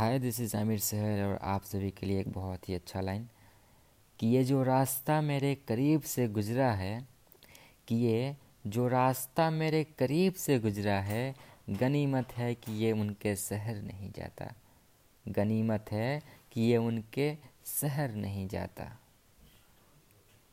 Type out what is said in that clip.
Hi this is Aamir सहर और आप सभी के लिए एक बहुत ही अच्छा लाइन कि ये जो रास्ता मेरे करीब से गुज़रा है, कि ये जो रास्ता मेरे करीब से गुज़रा है, गनीमत है कि ये उनके शहर नहीं जाता। गनीमत है कि ये उनके शहर नहीं जाता।